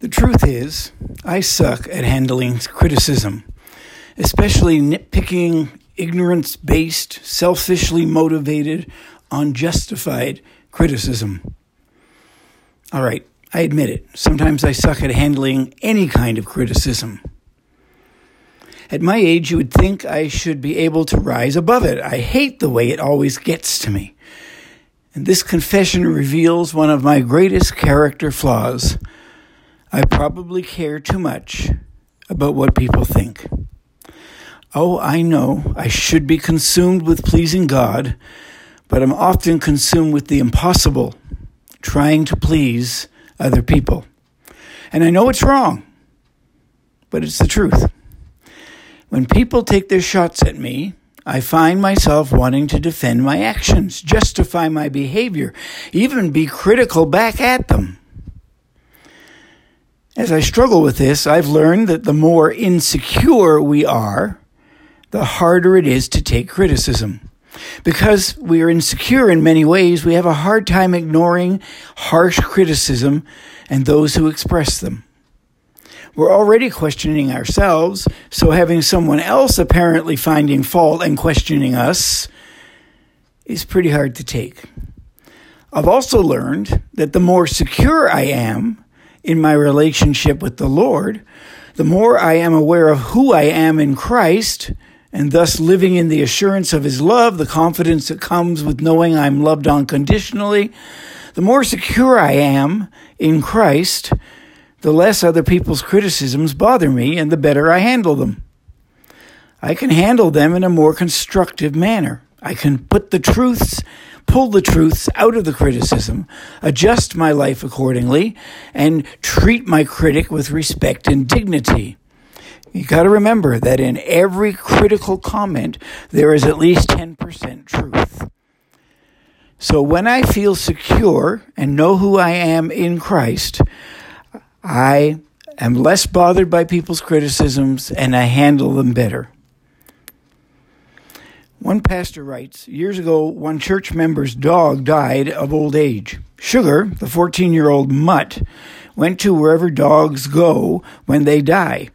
The truth is, I suck at handling criticism, especially nitpicking, ignorance based, selfishly motivated, unjustified criticism. All right, I admit it. Sometimes I suck at handling any kind of criticism. At my age, you would think I should be able to rise above it. I hate the way it always gets to me. And this confession reveals one of my greatest character flaws. I probably care too much about what people think. Oh, I know I should be consumed with pleasing God, but I'm often consumed with the impossible, trying to please other people. And I know it's wrong, but it's the truth. When people take their shots at me, I find myself wanting to defend my actions, justify my behavior, even be critical back at them. As I struggle with this, I've learned that the more insecure we are, the harder it is to take criticism. Because we are insecure in many ways, we have a hard time ignoring harsh criticism and those who express them. We're already questioning ourselves, so having someone else apparently finding fault and questioning us is pretty hard to take. I've also learned that the more secure I am in my relationship with the Lord, the more I am aware of who I am in Christ, and thus living in the assurance of His love, the confidence that comes with knowing I'm loved unconditionally, the more secure I am in Christ, the less other people's criticisms bother me and the better I handle them. I can handle them in a more constructive manner. I can put the truths, pull the truths out of the criticism, adjust my life accordingly, and treat my critic with respect and dignity. You got to remember that in every critical comment, there is at least 10% truth. So when I feel secure and know who I am in Christ, I am less bothered by people's criticisms and I handle them better. One pastor writes Years ago, one church member's dog died of old age. Sugar, the 14 year old mutt, went to wherever dogs go when they die.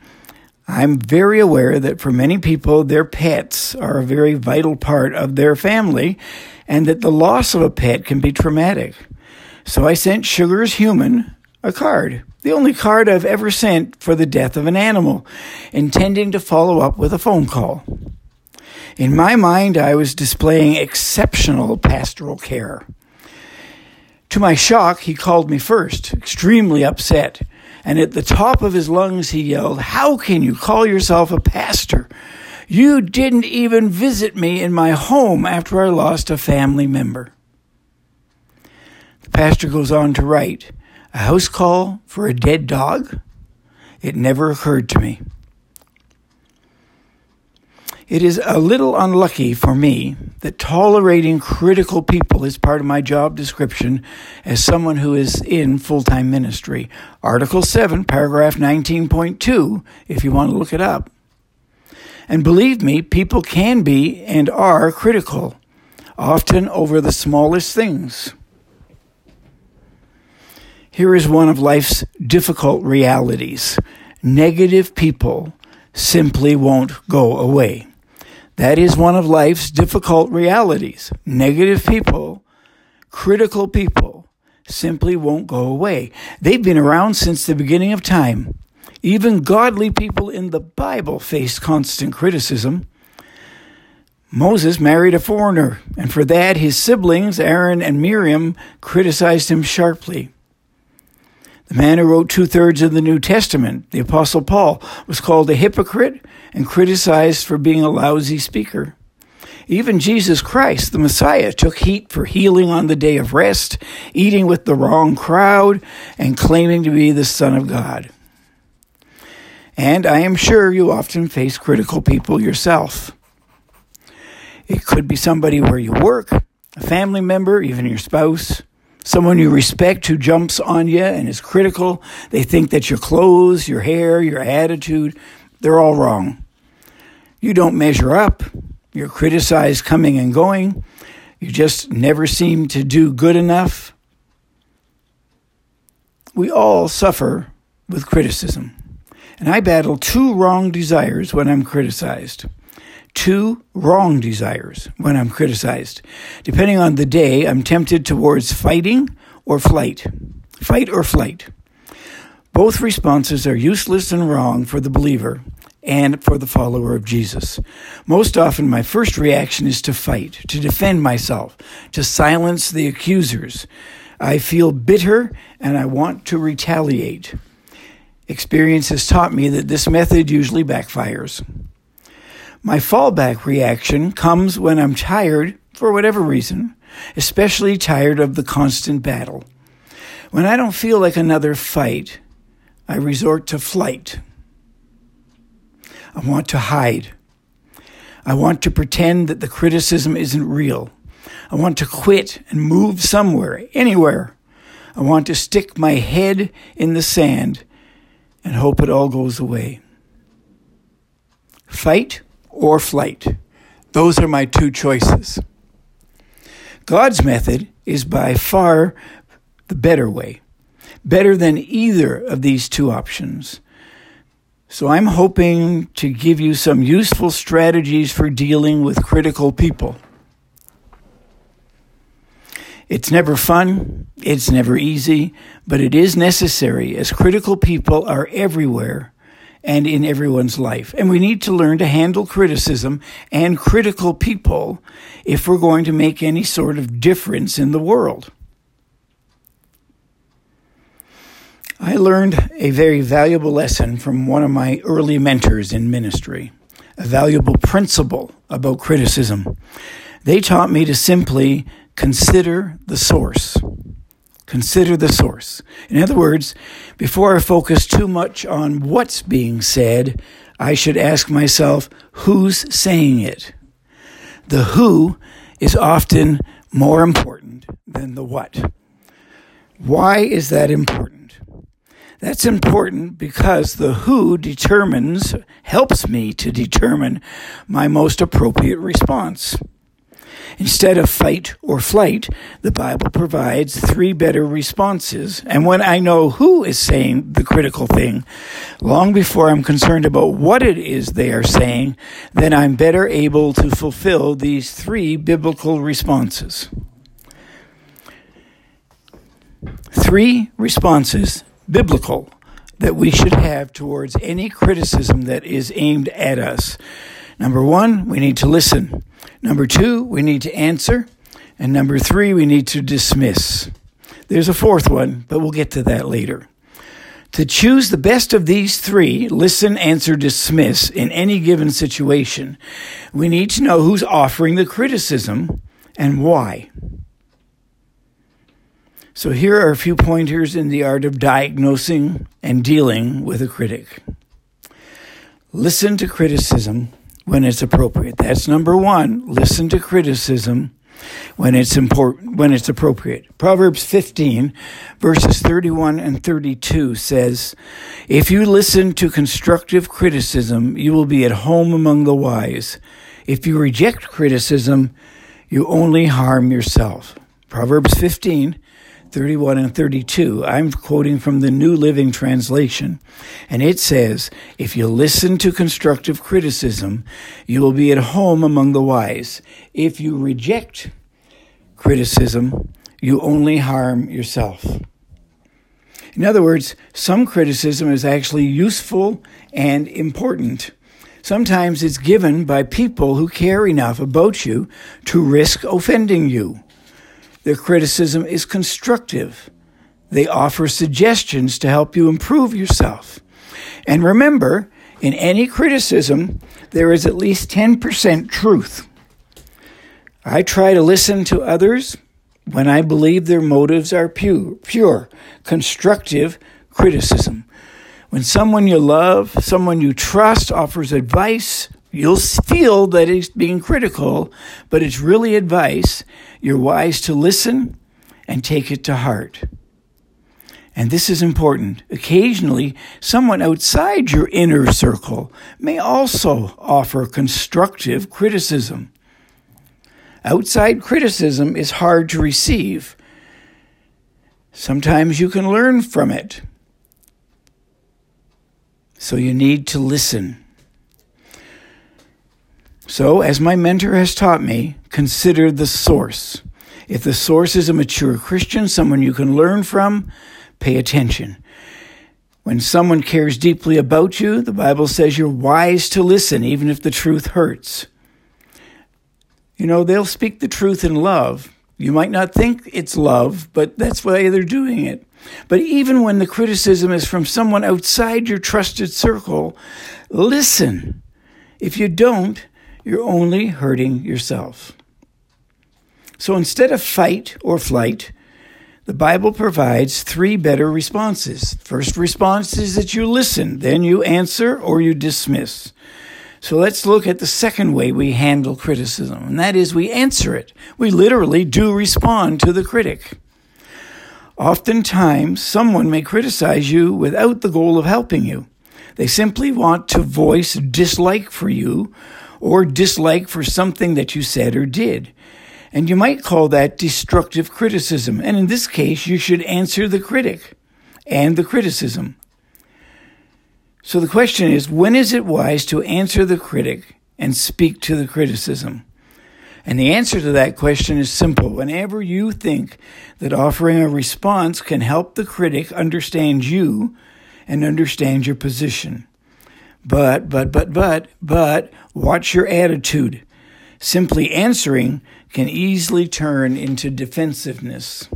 I'm very aware that for many people, their pets are a very vital part of their family and that the loss of a pet can be traumatic. So I sent Sugar's human a card the only card I've ever sent for the death of an animal, intending to follow up with a phone call. In my mind, I was displaying exceptional pastoral care. To my shock, he called me first, extremely upset, and at the top of his lungs he yelled, How can you call yourself a pastor? You didn't even visit me in my home after I lost a family member. The pastor goes on to write, a house call for a dead dog? It never occurred to me. It is a little unlucky for me that tolerating critical people is part of my job description as someone who is in full time ministry. Article 7, paragraph 19.2, if you want to look it up. And believe me, people can be and are critical, often over the smallest things. Here is one of life's difficult realities negative people simply won't go away. That is one of life's difficult realities. Negative people, critical people, simply won't go away. They've been around since the beginning of time. Even godly people in the Bible faced constant criticism. Moses married a foreigner, and for that his siblings, Aaron and Miriam, criticized him sharply. The man who wrote two thirds of the New Testament, the Apostle Paul, was called a hypocrite and criticized for being a lousy speaker. Even Jesus Christ, the Messiah, took heat for healing on the day of rest, eating with the wrong crowd, and claiming to be the Son of God. And I am sure you often face critical people yourself. It could be somebody where you work, a family member, even your spouse someone you respect who jumps on you and is critical. They think that your clothes, your hair, your attitude, they're all wrong. You don't measure up. You're criticized coming and going. You just never seem to do good enough. We all suffer with criticism. And I battle two wrong desires when I'm criticized. Two wrong desires when I'm criticized. Depending on the day, I'm tempted towards fighting or flight. Fight or flight. Both responses are useless and wrong for the believer and for the follower of Jesus. Most often, my first reaction is to fight, to defend myself, to silence the accusers. I feel bitter and I want to retaliate. Experience has taught me that this method usually backfires. My fallback reaction comes when I'm tired for whatever reason, especially tired of the constant battle. When I don't feel like another fight, I resort to flight. I want to hide. I want to pretend that the criticism isn't real. I want to quit and move somewhere, anywhere. I want to stick my head in the sand and hope it all goes away. Fight or flight. Those are my two choices. God's method is by far the better way better than either of these two options. So I'm hoping to give you some useful strategies for dealing with critical people. It's never fun, it's never easy, but it is necessary as critical people are everywhere and in everyone's life. And we need to learn to handle criticism and critical people if we're going to make any sort of difference in the world. I learned a very valuable lesson from one of my early mentors in ministry, a valuable principle about criticism. They taught me to simply consider the source. Consider the source. In other words, before I focus too much on what's being said, I should ask myself, who's saying it? The who is often more important than the what. Why is that important? That's important because the who determines, helps me to determine my most appropriate response. Instead of fight or flight, the Bible provides three better responses. And when I know who is saying the critical thing, long before I'm concerned about what it is they are saying, then I'm better able to fulfill these three biblical responses. Three responses biblical that we should have towards any criticism that is aimed at us. Number one, we need to listen. Number two, we need to answer. And number three, we need to dismiss. There's a fourth one, but we'll get to that later. To choose the best of these three, listen, answer, dismiss, in any given situation, we need to know who's offering the criticism and why. So, here are a few pointers in the art of diagnosing and dealing with a critic. Listen to criticism when it's appropriate. That's number one. Listen to criticism when it's important when it's appropriate. Proverbs 15 verses 31 and 32 says, "If you listen to constructive criticism, you will be at home among the wise. If you reject criticism, you only harm yourself." Proverbs 15 31 and 32. I'm quoting from the New Living Translation. And it says, If you listen to constructive criticism, you will be at home among the wise. If you reject criticism, you only harm yourself. In other words, some criticism is actually useful and important. Sometimes it's given by people who care enough about you to risk offending you. Their criticism is constructive. They offer suggestions to help you improve yourself. And remember, in any criticism, there is at least 10% truth. I try to listen to others when I believe their motives are pure, pure, constructive criticism. When someone you love, someone you trust offers advice, You'll feel that he's being critical, but it's really advice. You're wise to listen and take it to heart. And this is important. Occasionally, someone outside your inner circle may also offer constructive criticism. Outside criticism is hard to receive. Sometimes you can learn from it. So you need to listen. So, as my mentor has taught me, consider the source. If the source is a mature Christian, someone you can learn from, pay attention. When someone cares deeply about you, the Bible says you're wise to listen, even if the truth hurts. You know, they'll speak the truth in love. You might not think it's love, but that's why they're doing it. But even when the criticism is from someone outside your trusted circle, listen. If you don't, you're only hurting yourself. So instead of fight or flight, the Bible provides three better responses. First response is that you listen, then you answer or you dismiss. So let's look at the second way we handle criticism, and that is we answer it. We literally do respond to the critic. Oftentimes, someone may criticize you without the goal of helping you. They simply want to voice dislike for you or dislike for something that you said or did. And you might call that destructive criticism. And in this case, you should answer the critic and the criticism. So the question is when is it wise to answer the critic and speak to the criticism? And the answer to that question is simple. Whenever you think that offering a response can help the critic understand you and understand your position. But, but, but, but, but, watch your attitude. Simply answering can easily turn into defensiveness.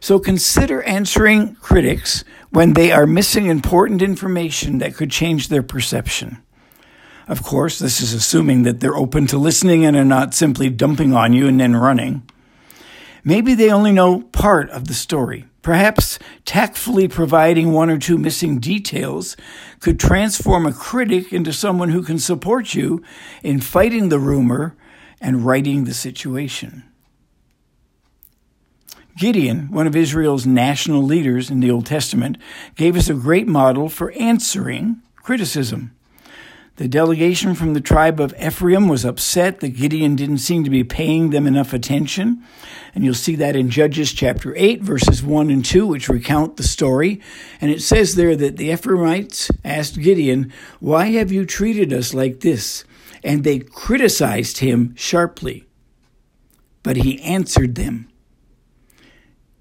So consider answering critics when they are missing important information that could change their perception. Of course, this is assuming that they're open to listening and are not simply dumping on you and then running. Maybe they only know part of the story. Perhaps tactfully providing one or two missing details could transform a critic into someone who can support you in fighting the rumor and righting the situation. Gideon, one of Israel's national leaders in the Old Testament, gave us a great model for answering criticism. The delegation from the tribe of Ephraim was upset that Gideon didn't seem to be paying them enough attention. And you'll see that in Judges chapter 8, verses 1 and 2, which recount the story. And it says there that the Ephraimites asked Gideon, Why have you treated us like this? and they criticized him sharply. But he answered them.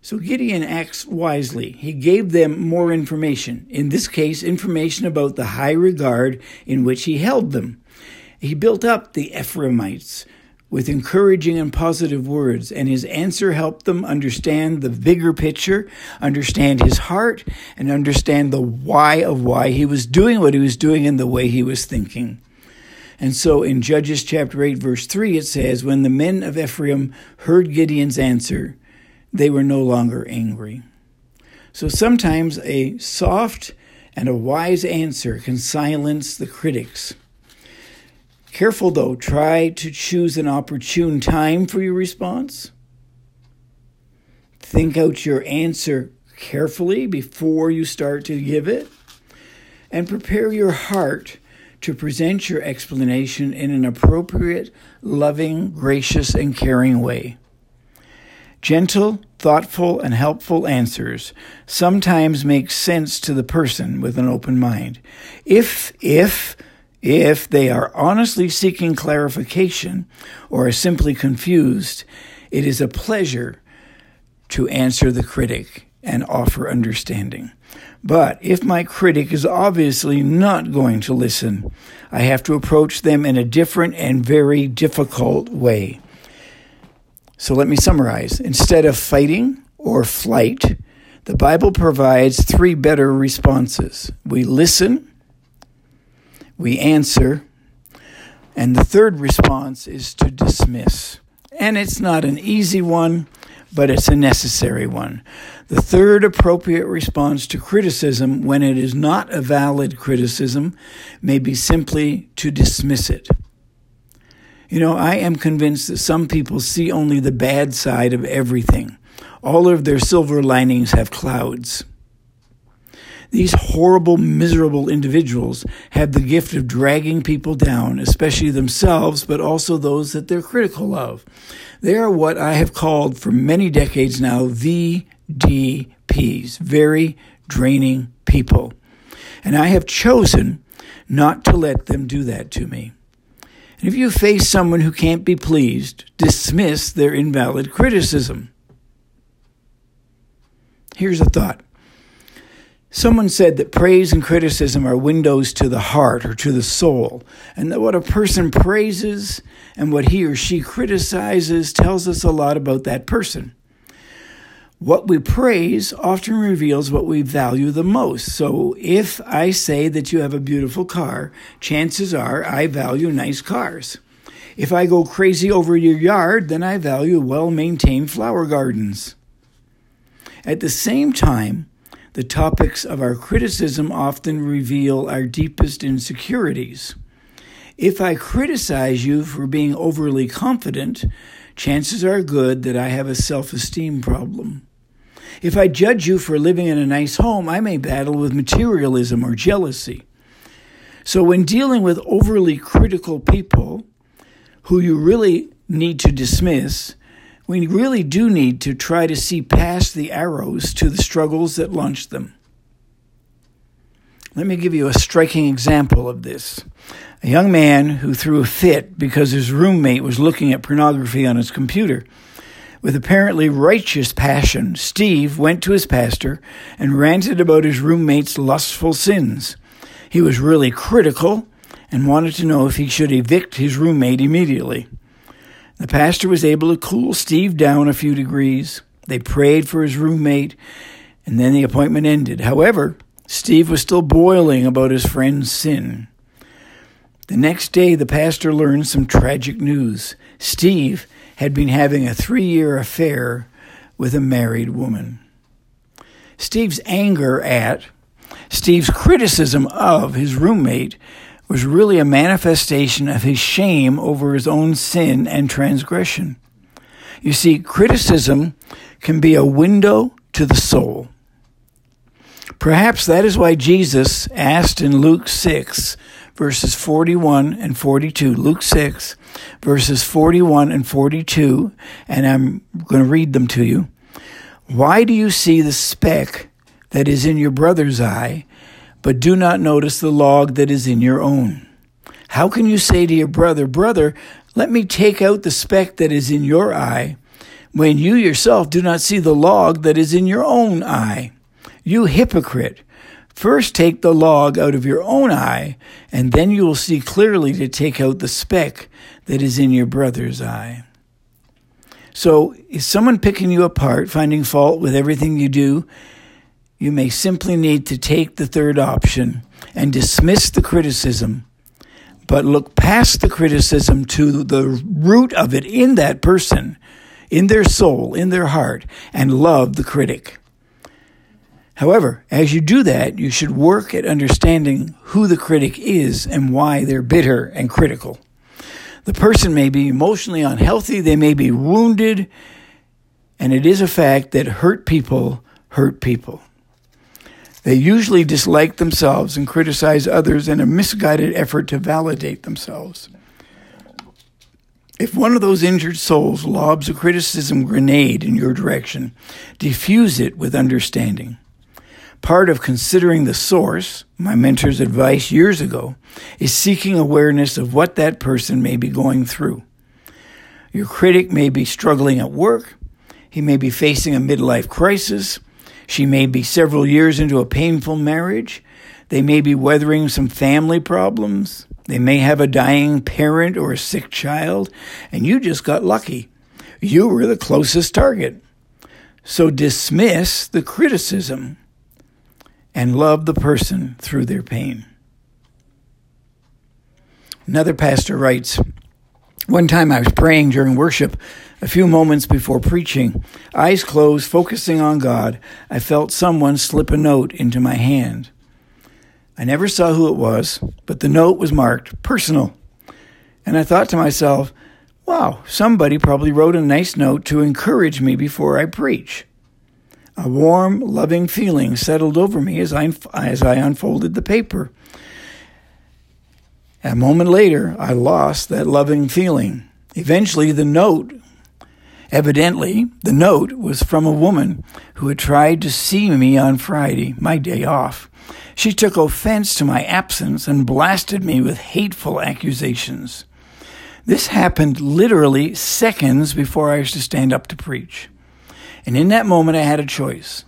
So Gideon acts wisely. He gave them more information, in this case, information about the high regard in which he held them. He built up the Ephraimites with encouraging and positive words, and his answer helped them understand the bigger picture, understand his heart, and understand the why of why he was doing what he was doing and the way he was thinking. And so in Judges chapter 8, verse 3, it says, When the men of Ephraim heard Gideon's answer, they were no longer angry. So sometimes a soft and a wise answer can silence the critics. Careful though, try to choose an opportune time for your response. Think out your answer carefully before you start to give it. And prepare your heart to present your explanation in an appropriate, loving, gracious, and caring way. Gentle, thoughtful, and helpful answers sometimes make sense to the person with an open mind. If, if, if they are honestly seeking clarification or are simply confused, it is a pleasure to answer the critic and offer understanding. But if my critic is obviously not going to listen, I have to approach them in a different and very difficult way. So let me summarize. Instead of fighting or flight, the Bible provides three better responses we listen, we answer, and the third response is to dismiss. And it's not an easy one, but it's a necessary one. The third appropriate response to criticism, when it is not a valid criticism, may be simply to dismiss it. You know, I am convinced that some people see only the bad side of everything. All of their silver linings have clouds. These horrible, miserable individuals have the gift of dragging people down, especially themselves, but also those that they're critical of. They are what I have called for many decades now VDPs, very draining people. And I have chosen not to let them do that to me. And if you face someone who can't be pleased, dismiss their invalid criticism. Here's a thought. Someone said that praise and criticism are windows to the heart or to the soul, and that what a person praises and what he or she criticizes tells us a lot about that person. What we praise often reveals what we value the most. So if I say that you have a beautiful car, chances are I value nice cars. If I go crazy over your yard, then I value well maintained flower gardens. At the same time, the topics of our criticism often reveal our deepest insecurities. If I criticize you for being overly confident, chances are good that I have a self esteem problem. If I judge you for living in a nice home, I may battle with materialism or jealousy. So, when dealing with overly critical people who you really need to dismiss, we really do need to try to see past the arrows to the struggles that launched them. Let me give you a striking example of this. A young man who threw a fit because his roommate was looking at pornography on his computer. With apparently righteous passion, Steve went to his pastor and ranted about his roommate's lustful sins. He was really critical and wanted to know if he should evict his roommate immediately. The pastor was able to cool Steve down a few degrees. They prayed for his roommate, and then the appointment ended. However, Steve was still boiling about his friend's sin. The next day, the pastor learned some tragic news. Steve had been having a three year affair with a married woman. Steve's anger at, Steve's criticism of his roommate was really a manifestation of his shame over his own sin and transgression. You see, criticism can be a window to the soul. Perhaps that is why Jesus asked in Luke 6 verses 41 and 42. Luke 6, verses 41 and 42, and I'm going to read them to you. Why do you see the speck that is in your brother's eye, but do not notice the log that is in your own? How can you say to your brother, Brother, let me take out the speck that is in your eye, when you yourself do not see the log that is in your own eye? You hypocrite! First, take the log out of your own eye, and then you will see clearly to take out the speck that is in your brother's eye. So, is someone picking you apart, finding fault with everything you do? You may simply need to take the third option and dismiss the criticism, but look past the criticism to the root of it in that person, in their soul, in their heart, and love the critic. However, as you do that, you should work at understanding who the critic is and why they're bitter and critical. The person may be emotionally unhealthy, they may be wounded, and it is a fact that hurt people hurt people. They usually dislike themselves and criticize others in a misguided effort to validate themselves. If one of those injured souls lobs a criticism grenade in your direction, diffuse it with understanding. Part of considering the source, my mentor's advice years ago, is seeking awareness of what that person may be going through. Your critic may be struggling at work. He may be facing a midlife crisis. She may be several years into a painful marriage. They may be weathering some family problems. They may have a dying parent or a sick child, and you just got lucky. You were the closest target. So dismiss the criticism and love the person through their pain. Another pastor writes One time I was praying during worship, a few moments before preaching, eyes closed, focusing on God, I felt someone slip a note into my hand. I never saw who it was, but the note was marked personal. And I thought to myself, wow, somebody probably wrote a nice note to encourage me before I preach. A warm, loving feeling settled over me as I, as I unfolded the paper. A moment later, I lost that loving feeling. Eventually, the note Evidently, the note was from a woman who had tried to see me on Friday, my day off. She took offense to my absence and blasted me with hateful accusations. This happened literally seconds before I was to stand up to preach. And in that moment, I had a choice.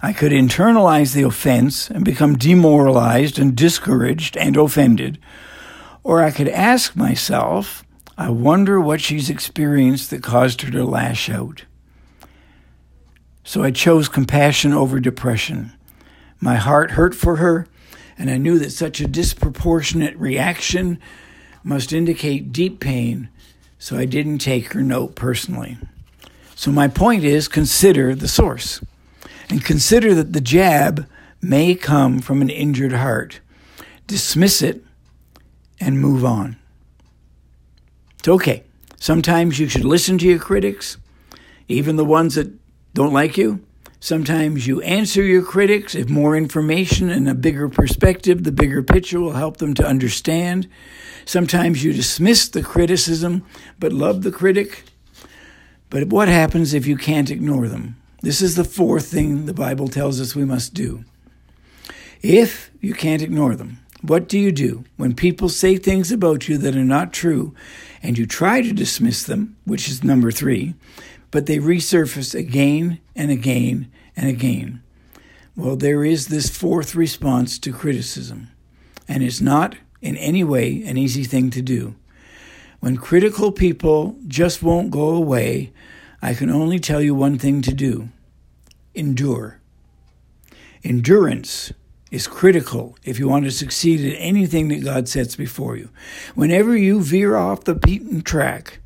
I could internalize the offense and become demoralized and discouraged and offended, or I could ask myself, I wonder what she's experienced that caused her to lash out. So I chose compassion over depression. My heart hurt for her, and I knew that such a disproportionate reaction must indicate deep pain, so I didn't take her note personally. So my point is consider the source and consider that the jab may come from an injured heart. Dismiss it and move on. It's okay. Sometimes you should listen to your critics, even the ones that don't like you. Sometimes you answer your critics if more information and a bigger perspective, the bigger picture will help them to understand. Sometimes you dismiss the criticism but love the critic. But what happens if you can't ignore them? This is the fourth thing the Bible tells us we must do. If you can't ignore them, what do you do when people say things about you that are not true and you try to dismiss them, which is number three, but they resurface again and again and again? Well, there is this fourth response to criticism, and it's not in any way an easy thing to do. When critical people just won't go away, I can only tell you one thing to do endure. Endurance is critical if you want to succeed in anything that God sets before you. Whenever you veer off the beaten track,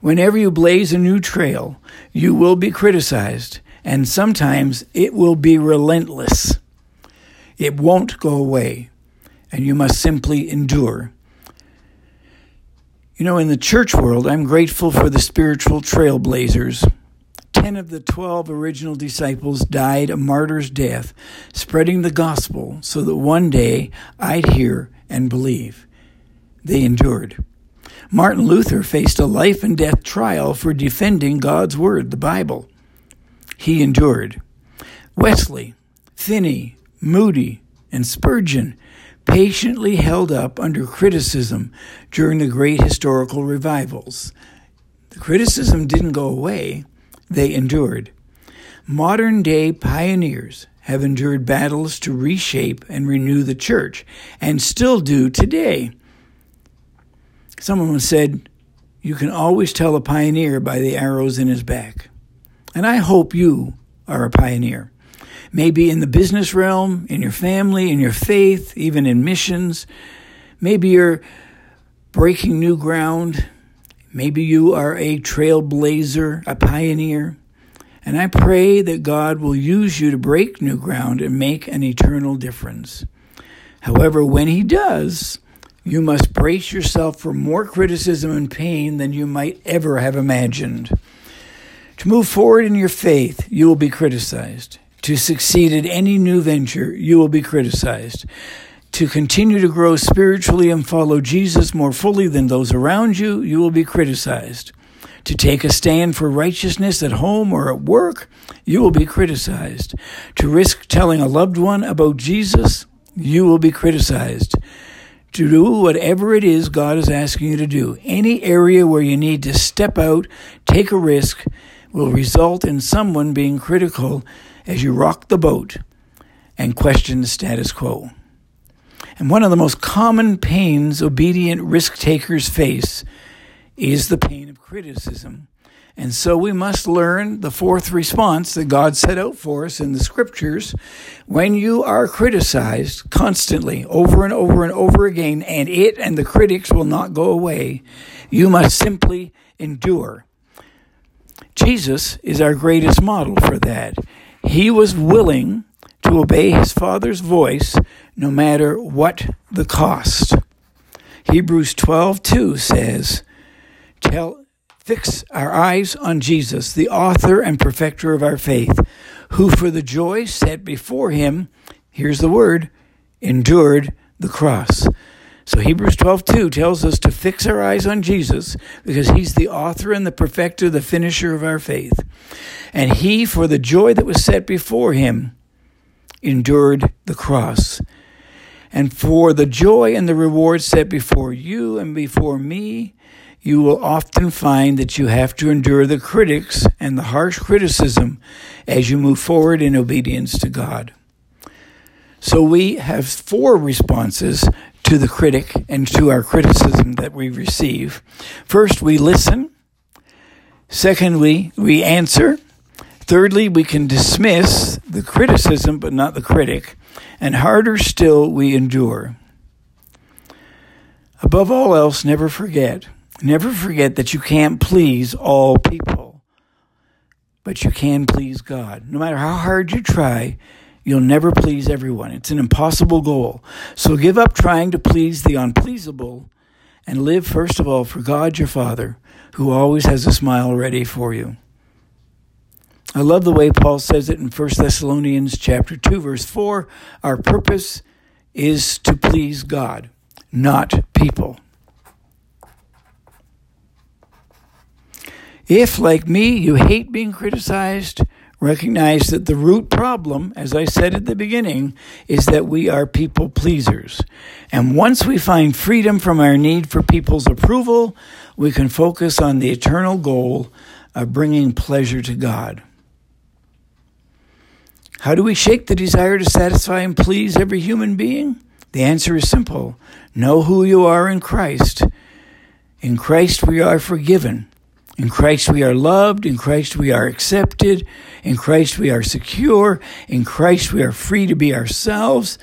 whenever you blaze a new trail, you will be criticized, and sometimes it will be relentless. It won't go away, and you must simply endure. You know, in the church world, I'm grateful for the spiritual trailblazers Ten of the twelve original disciples died a martyr's death, spreading the gospel so that one day I'd hear and believe. They endured. Martin Luther faced a life and death trial for defending God's Word, the Bible. He endured. Wesley, Finney, Moody, and Spurgeon patiently held up under criticism during the great historical revivals. The criticism didn't go away, they endured. Modern day pioneers have endured battles to reshape and renew the church, and still do today. Someone said, You can always tell a pioneer by the arrows in his back. And I hope you are a pioneer. Maybe in the business realm, in your family, in your faith, even in missions. Maybe you're breaking new ground Maybe you are a trailblazer, a pioneer. And I pray that God will use you to break new ground and make an eternal difference. However, when He does, you must brace yourself for more criticism and pain than you might ever have imagined. To move forward in your faith, you will be criticized. To succeed at any new venture, you will be criticized to continue to grow spiritually and follow Jesus more fully than those around you, you will be criticized. To take a stand for righteousness at home or at work, you will be criticized. To risk telling a loved one about Jesus, you will be criticized. To do whatever it is God is asking you to do, any area where you need to step out, take a risk, will result in someone being critical as you rock the boat and question the status quo. And one of the most common pains obedient risk takers face is the pain of criticism. And so we must learn the fourth response that God set out for us in the scriptures. When you are criticized constantly, over and over and over again, and it and the critics will not go away, you must simply endure. Jesus is our greatest model for that. He was willing to obey his Father's voice no matter what the cost. Hebrews 12:2 says, "Tell fix our eyes on Jesus, the author and perfecter of our faith, who for the joy set before him, here's the word, endured the cross, So Hebrews 12:2 tells us to fix our eyes on Jesus because he's the author and the perfecter, the finisher of our faith. And he for the joy that was set before him endured the cross. And for the joy and the reward set before you and before me, you will often find that you have to endure the critics and the harsh criticism as you move forward in obedience to God. So we have four responses to the critic and to our criticism that we receive. First, we listen. Secondly, we answer. Thirdly, we can dismiss the criticism but not the critic. And harder still, we endure. Above all else, never forget Never forget that you can't please all people, but you can please God. No matter how hard you try, you'll never please everyone. It's an impossible goal. So give up trying to please the unpleasable and live, first of all, for God your Father, who always has a smile ready for you. I love the way Paul says it in 1 Thessalonians chapter 2 verse 4, our purpose is to please God, not people. If, like me, you hate being criticized, recognize that the root problem, as I said at the beginning, is that we are people pleasers. And once we find freedom from our need for people's approval, we can focus on the eternal goal of bringing pleasure to God. How do we shake the desire to satisfy and please every human being? The answer is simple know who you are in Christ. In Christ, we are forgiven. In Christ we are loved. In Christ we are accepted. In Christ we are secure. In Christ we are free to be ourselves.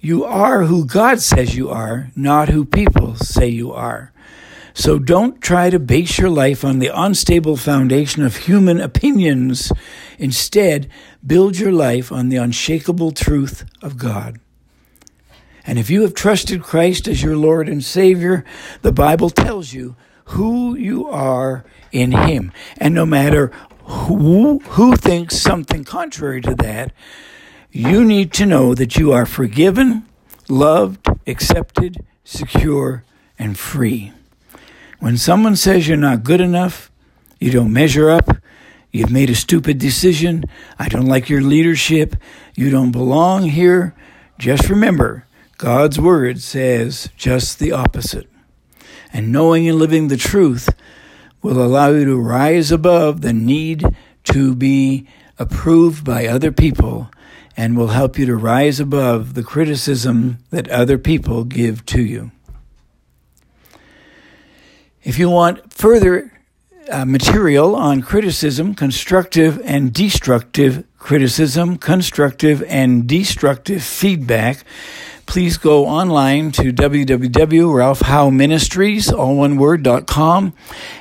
You are who God says you are, not who people say you are. So don't try to base your life on the unstable foundation of human opinions. Instead, build your life on the unshakable truth of God. And if you have trusted Christ as your Lord and Savior, the Bible tells you who you are in Him. And no matter who, who thinks something contrary to that, you need to know that you are forgiven, loved, accepted, secure, and free. When someone says you're not good enough, you don't measure up, you've made a stupid decision, I don't like your leadership, you don't belong here, just remember God's word says just the opposite. And knowing and living the truth will allow you to rise above the need to be approved by other people and will help you to rise above the criticism that other people give to you. If you want further uh, material on criticism, constructive and destructive criticism, constructive and destructive feedback, please go online to www.ralphhoweministries, all one word, com,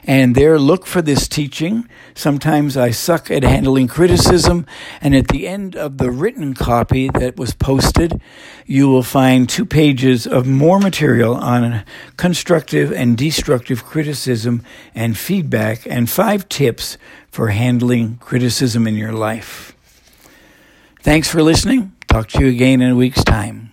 and there look for this teaching. Sometimes I suck at handling criticism, and at the end of the written copy that was posted, you will find two pages of more material on constructive and destructive criticism and feedback, and five tips for handling criticism in your life. Thanks for listening. Talk to you again in a week's time.